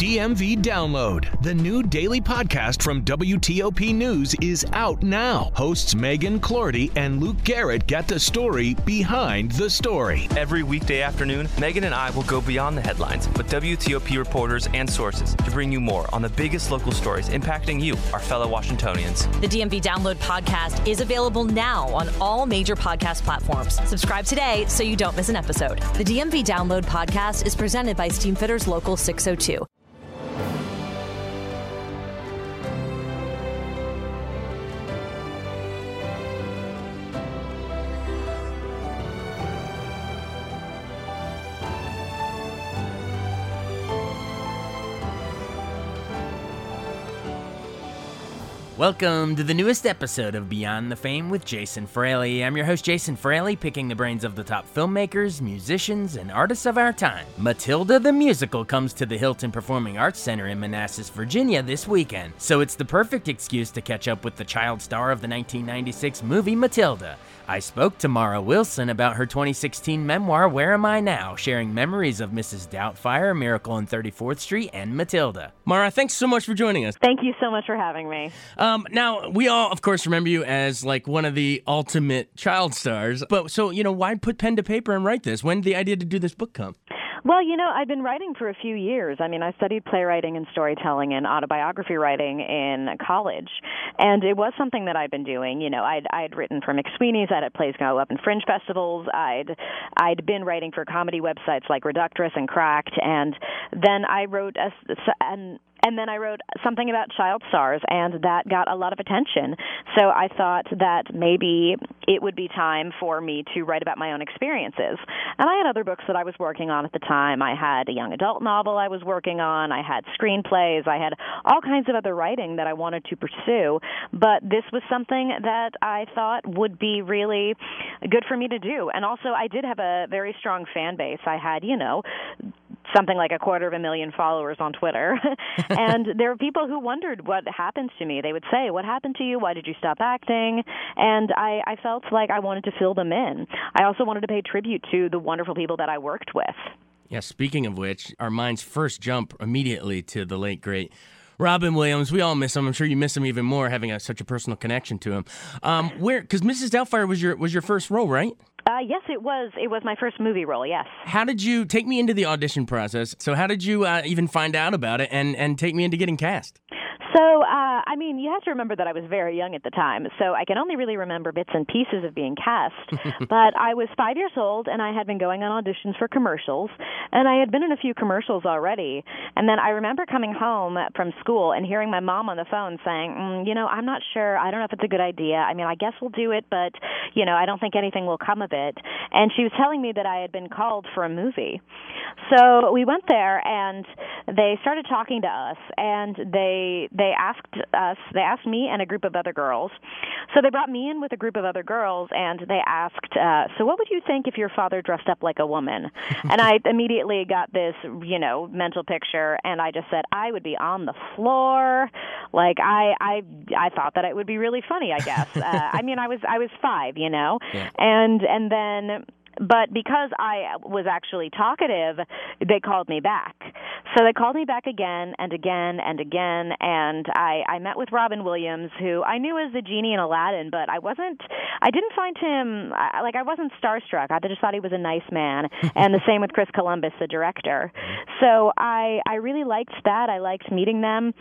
DMV Download, the new daily podcast from WTOP News, is out now. Hosts Megan Cloherty and Luke Garrett get the story behind the story. Every weekday afternoon, Megan and I will go beyond the headlines with WTOP reporters and sources to bring you more on the biggest local stories impacting you, our fellow Washingtonians. The DMV Download podcast is available now on all major podcast platforms. Subscribe today so you don't miss an episode. The DMV Download podcast is presented by Steamfitters Local 602. Welcome to the newest episode of Beyond the Fame with Jason Fraley. I'm your host, Jason Fraley, picking the brains of the top filmmakers, musicians, and artists of our time. Matilda the Musical comes to the Hylton Performing Arts Center in Manassas, Virginia this weekend, so it's the perfect excuse to catch up with the child star of the 1996 movie Matilda. I spoke to Mara Wilson about her 2016 memoir, Where Am I Now, sharing memories of Mrs. Doubtfire, Miracle on 34th Street, and Matilda. Mara, thanks so much for joining us. Thank you so much for having me. Um, Um, now, we all, of course, remember you as like one of the ultimate child stars. But so, you know, why put pen to paper and write this? When did the idea to do this book come? Well, you know, I've been writing for a few years. I mean, I studied playwriting and storytelling and autobiography writing in college, and it was something that I'd been doing. You know, I'd I'd written for McSweeney's, I'd had plays go up in fringe festivals. I'd I'd been writing for comedy websites like Reductress and Cracked, and then I wrote a and and then I wrote something about child stars, and that got a lot of attention. So I thought that maybe it would be time for me to write about my own experiences. And I had other books that I was working on at the time. I had a young adult novel I was working on, I had screenplays, I had all kinds of other writing that I wanted to pursue. But this was something that I thought would be really good for me to do. And also, I did have a very strong fan base. I had, you know, something like a quarter of a million followers on Twitter. and there were people who wondered what happened to me. They would say, What happened to you? Why did you stop acting? And I, I felt like I wanted to fill them in. I also wanted to pay tribute to the wonderful people that I worked with. Yeah, speaking of which, our minds first jump immediately to the late, great Robin Williams. We all miss him. I'm sure you miss him even more, having a, such a personal connection to him. Um, where, because Mrs. Doubtfire was your was your first role, right? Uh, yes, it was. It was my first movie role. Yes. How did you take me into the audition process? So, how did you uh, even find out about it, and and take me into getting cast? So, uh, I mean, you have to remember that I was very young at the time, so I can only really remember bits and pieces of being cast. but I was five years old, and I had been going on auditions for commercials, and I had been in a few commercials already. And then I remember coming home from school and hearing my mom on the phone saying, mm, "You know, I'm not sure. I don't know if it's a good idea. I mean, I guess we'll do it, but you know, I don't think anything will come of it." And she was telling me that I had been called for a movie. So we went there, and they started talking to us, and they they asked us, they asked me and a group of other girls. So they brought me in with a group of other girls, and they asked, uh, "So what would you think if your father dressed up like a woman?" and I immediately got this, you know, mental picture, and I just said I would be on the floor, like I I I thought that it would be really funny. I guess. uh, I mean, I was I was five, you know, yeah. and and then but because I was actually talkative, they called me back. So they called me back again and again and again, and I, I met with Robin Williams, who I knew as the genie in Aladdin, but I wasn't, I didn't find him like I wasn't starstruck. I just thought he was a nice man, and the same with Chris Columbus, the director. Mm-hmm. So I, I really liked that. I liked meeting them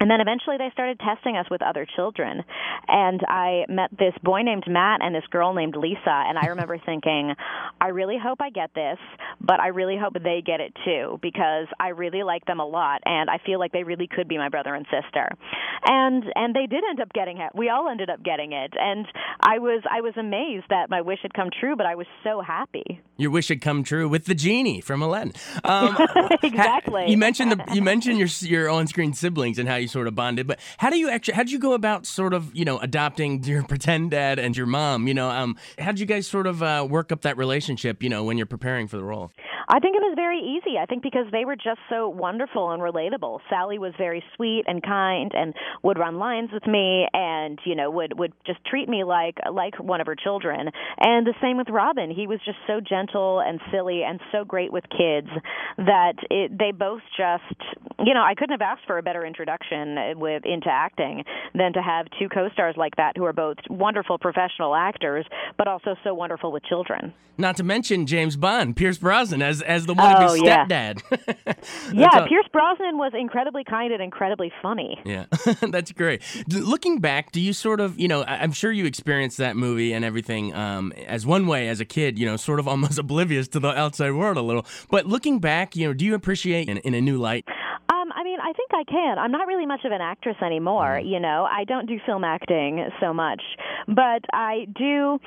And then eventually they started testing us with other children. And I met this boy named Matt and this girl named Lisa. And I remember thinking, I really hope I get this, but I really hope they get it too because I really like them a lot and I feel like they really could be my brother and sister. And and they did end up getting it. We all ended up getting it. And I was I was amazed that my wish had come true, but I was so happy. Your wish had come true with the genie from Aladdin. Um, exactly. Ha- you mentioned the you mentioned your your on-screen siblings and how you sort of bonded. But how do you actually? How did you go about sort of you know adopting your pretend dad and your mom? You know, um, how did you guys sort of uh, work up that relationship? You know, when you're preparing for the role. I think it was very easy. I think because they were just so wonderful and relatable. Sally was very sweet and kind and would run lines with me and you know would would just treat me like like one of her children. And the same with Robin. He was just so gentle and silly and so great with kids that it, they both just you know I couldn't have asked for a better introduction with into acting than to have two co-stars like that who are both wonderful professional actors but also so wonderful with children. Not to mention James Bond, Pierce Brosnan as as the wannabe oh, yeah. stepdad. yeah. Pierce Brosnan was incredibly kind and incredibly funny. Yeah, that's great. Looking back, do you sort of, you know, I'm sure you experienced that movie and everything um, as one way as a kid, you know, sort of almost oblivious to the outside world a little. But looking back, you know, do you appreciate in, in a new light? I mean, I I can. I'm not really much of an actress anymore. Mm-hmm. You know, I don't do film acting so much, but I do.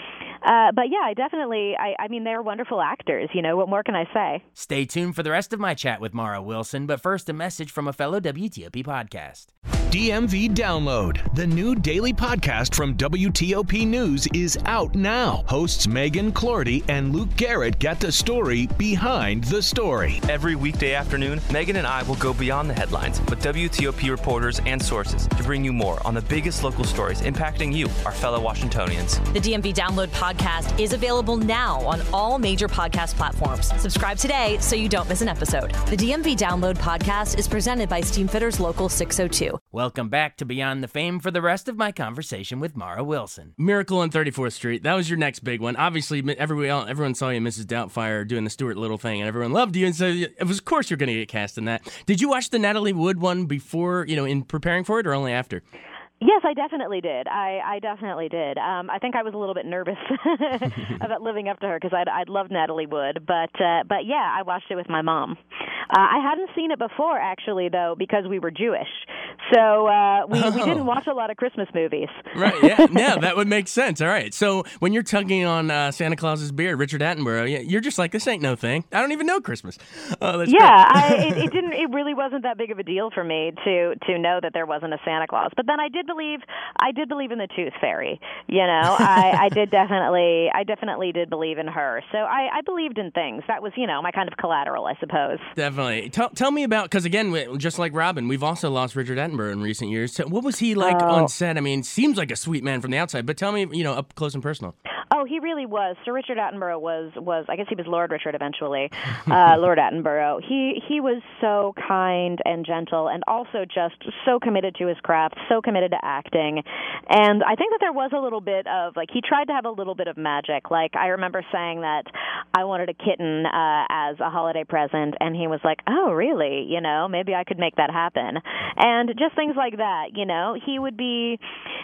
Uh, but yeah, I definitely. I, I mean, they're wonderful actors. You know, what more can I say? Stay tuned for the rest of my chat with Mara Wilson. But first, a message from a fellow WTOP podcast. DMV Download, the new daily podcast from WTOP News, is out now. Hosts Megan Cloherty and Luke Garrett get the story behind the story. Every weekday afternoon, Megan and I will go beyond the headlines with WTOP reporters and sources to bring you more on the biggest local stories impacting you, our fellow Washingtonians. The DMV Download podcast is available now on all major podcast platforms. Subscribe today so you don't miss an episode. The DMV Download podcast is presented by Steamfitters Local 602. Welcome back to Beyond the Fame for the rest of my conversation with Mara Wilson. Miracle on 34th Street. That was your next big one. Obviously, everyone everyone saw you, Mrs. Doubtfire, doing the Stuart Little thing, and everyone loved you. And so, it was, of course, you're going to get cast in that. Did you watch the Natalie Wood one before, you know, in preparing for it, or only after? Yes, I definitely did. I, I definitely did. Um, I think I was a little bit nervous about living up to her because I'd, I'd loved Natalie Wood, but uh, but yeah, I watched it with my mom. Uh, I hadn't seen it before actually, though, because we were Jewish, so uh, we, oh. we didn't watch a lot of Christmas movies. right? Yeah, yeah, that would make sense. All right, so when you're tugging on uh, Santa Claus's beard, Richard Attenborough, you're just like, this ain't no thing. I don't even know Christmas. Oh, yeah, I, it, it didn't. It really wasn't that big of a deal for me to to know that there wasn't a Santa Claus. But then I did believe I did believe in the Tooth Fairy. You know, I, I did definitely I definitely did believe in her. So I, I believed in things. That was you know my kind of collateral, I suppose. Definitely. Tell tell me about because again, just like Robin, we've also lost Richard Attenborough in recent years. So what was he like oh. on set? I mean, seems like a sweet man from the outside, but tell me, you know, up close and personal. Oh, he really was. Sir Richard Attenborough was was I guess he was Lord Richard eventually. Uh, Lord Attenborough. He he was so kind and gentle, and also just so committed to his craft, so committed to acting. And I think that there was a little bit of like he tried to have a little bit of magic. Like I remember saying that I wanted a kitten uh, as a holiday present, and he was like, "Oh, really? You know, maybe I could make that happen." And just things like that. You know, he would be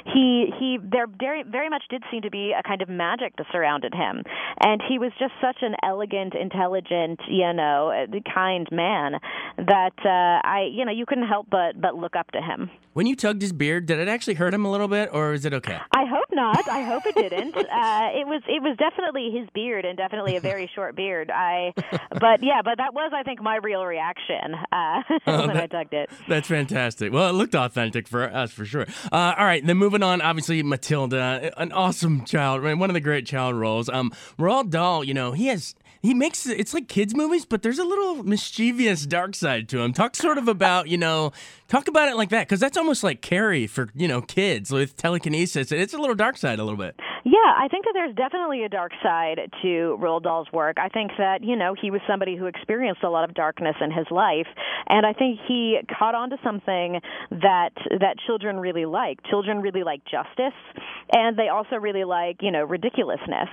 he he there very very much did seem to be a kind of magic that surrounded him, and he was just such an elegant, intelligent, you know, kind man that uh, I you know you couldn't help but but look up to him. When you tugged his beard, did it actually hurt him a little bit, or is it okay? I hope not. I hope it didn't. uh, it was it was definitely his beard, and definitely a very short beard. I, but yeah, but that was I think my real reaction uh, oh, when that, I tugged it. That's fantastic. Well, it looked authentic for us for sure. Uh, all right, then moving on. Obviously, Matilda, an awesome child, one of the great child roles. Um, Roald Dahl, you know, he has he makes it's like kids movies, but there's a little mischievous dark side to him. Talk sort of about you know talk about it like that because that's almost like Carrie for you know kids with telekinesis. It's a little dark side a little bit. Yeah, I think that there's definitely a dark side to Roald Dahl's work. I think that you know he was somebody who experienced a lot of darkness in his life, and I think he caught on to something that that children really like. Children really like justice, and they also really like you know ridiculousness.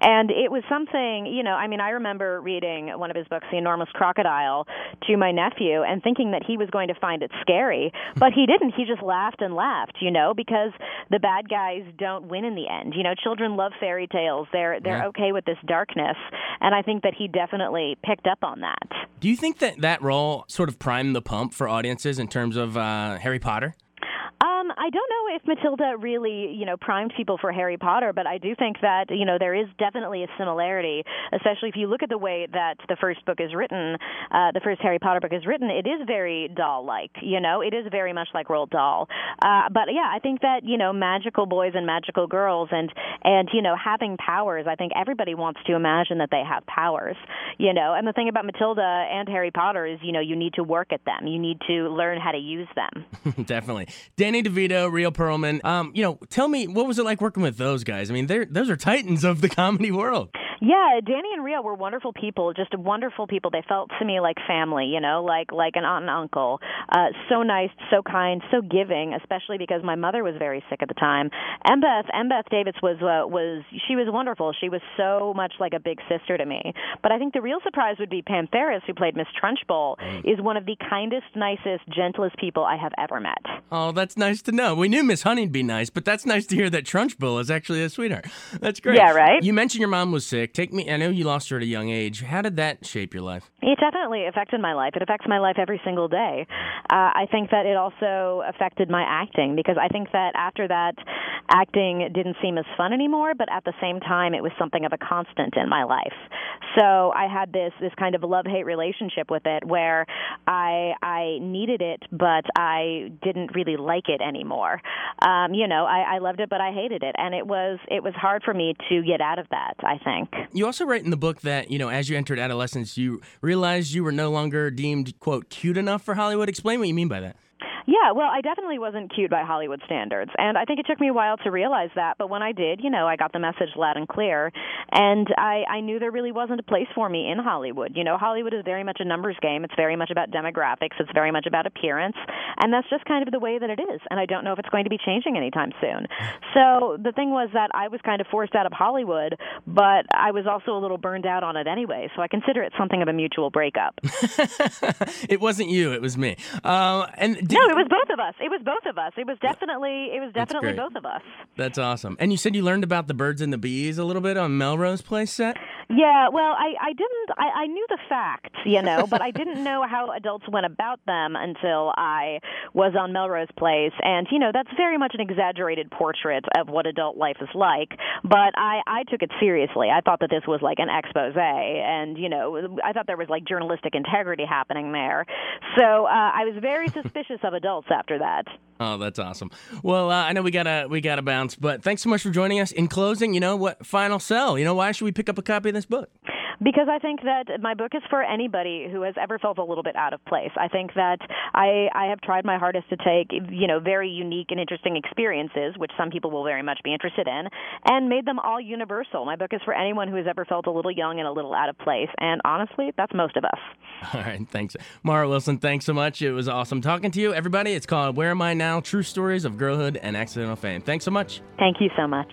And it was something, you know, I mean, I remember reading one of his books, The Enormous Crocodile, to my nephew and thinking that he was going to find it scary, but he didn't. He just laughed and laughed, you know, because the bad guys don't win in the end. You know, children love fairy tales. They're they're yeah. okay with this darkness, and I think that he definitely picked up on that. Do you think that that role sort of primed the pump for audiences in terms of uh, Harry Potter? Um, I don't know if Matilda really, you know, primed people for Harry Potter, but I do think that, you know, there is definitely a similarity, especially if you look at the way that the first book is written, uh, the first Harry Potter book is written, it is very Dahl-like, you know, it is very much like Roald Dahl. Uh, but yeah, I think that, you know, magical boys and magical girls and, and, you know, having powers, I think everybody wants to imagine that they have powers, you know, and the thing about Matilda and Harry Potter is, you know, you need to work at them. You need to learn how to use them. definitely. Danny DeVito, Rhea Perlman. Um, you know, tell me what was it like working with those guys? I mean, they're those are titans of the comedy world. Yeah, Danny and Rhea were wonderful people, just wonderful people. They felt to me like family, you know, like like an aunt and uncle. Uh, so nice, so kind, so giving, especially because my mother was very sick at the time. Embeth, Embeth Davidtz was uh, was she was wonderful. She was so much like a big sister to me. But I think the real surprise would be Pam Ferris, who played Miss Trunchbull, mm. is one of the kindest, nicest, gentlest people I have ever met. Oh, that's nice to know. We knew Miss Honey'd be nice, but that's nice to hear that Trunchbull is actually a sweetheart. That's great. Yeah, right. You mentioned your mom was sick. Take me. I know you lost her at a young age. How did that shape your life? It definitely affected my life. It affects my life every single day. Uh, I think that it also affected my acting because I think that after that, acting didn't seem as fun anymore. But at the same time, it was something of a constant in my life. So I had this this kind of love hate relationship with it, where I I needed it, but I didn't really like it anymore. Um, you know, I, I loved it, but I hated it, and it was it was hard for me to get out of that. I think. You also write in the book that, you know, as you entered adolescence, you realized you were no longer deemed, quote, cute enough for Hollywood. Explain what you mean by that. Yeah, well, I definitely wasn't cute by Hollywood standards, and I think it took me a while to realize that. But when I did, you know, I got the message loud and clear, and I I knew there really wasn't a place for me in Hollywood. You know, Hollywood is very much a numbers game. It's very much about demographics. It's very much about appearance, and that's just kind of the way that it is. And I don't know if it's going to be changing anytime soon. So the thing was that I was kind of forced out of Hollywood, but I was also a little burned out on it anyway. So I consider it something of a mutual breakup. it wasn't you. It was me. Uh, and did, no, it was both of us. It was both of us. It was definitely it was definitely both of us. That's awesome. And you said you learned about the birds and the bees a little bit on Melrose Place set. Yeah, well, I I didn't. I, I knew the facts, you know, but I didn't know how adults went about them until I was on Melrose Place, and you know, that's very much an exaggerated portrait of what adult life is like. But I I took it seriously. I thought that this was like an expose, and you know, I thought there was like journalistic integrity happening there. So uh, I was very suspicious of adults after that. Oh, that's awesome. Well, uh, I know we gotta we gotta bounce, but thanks so much for joining us. In closing, you know what? Final sell. You know why should we pick up a copy of this book? because I think that my book is for anybody who has ever felt a little bit out of place. I think that I I have tried my hardest to take you know very unique and interesting experiences, which some people will very much be interested in, and made them all universal. My book is for anyone who has ever felt a little young and a little out of place, and honestly, that's most of us. All right, thanks, Mara Wilson. Thanks so much. It was awesome talking to you, everybody. It's called "Where Am I Now: True Stories of Girlhood and Accidental Fame." Thanks so much. Thank you so much.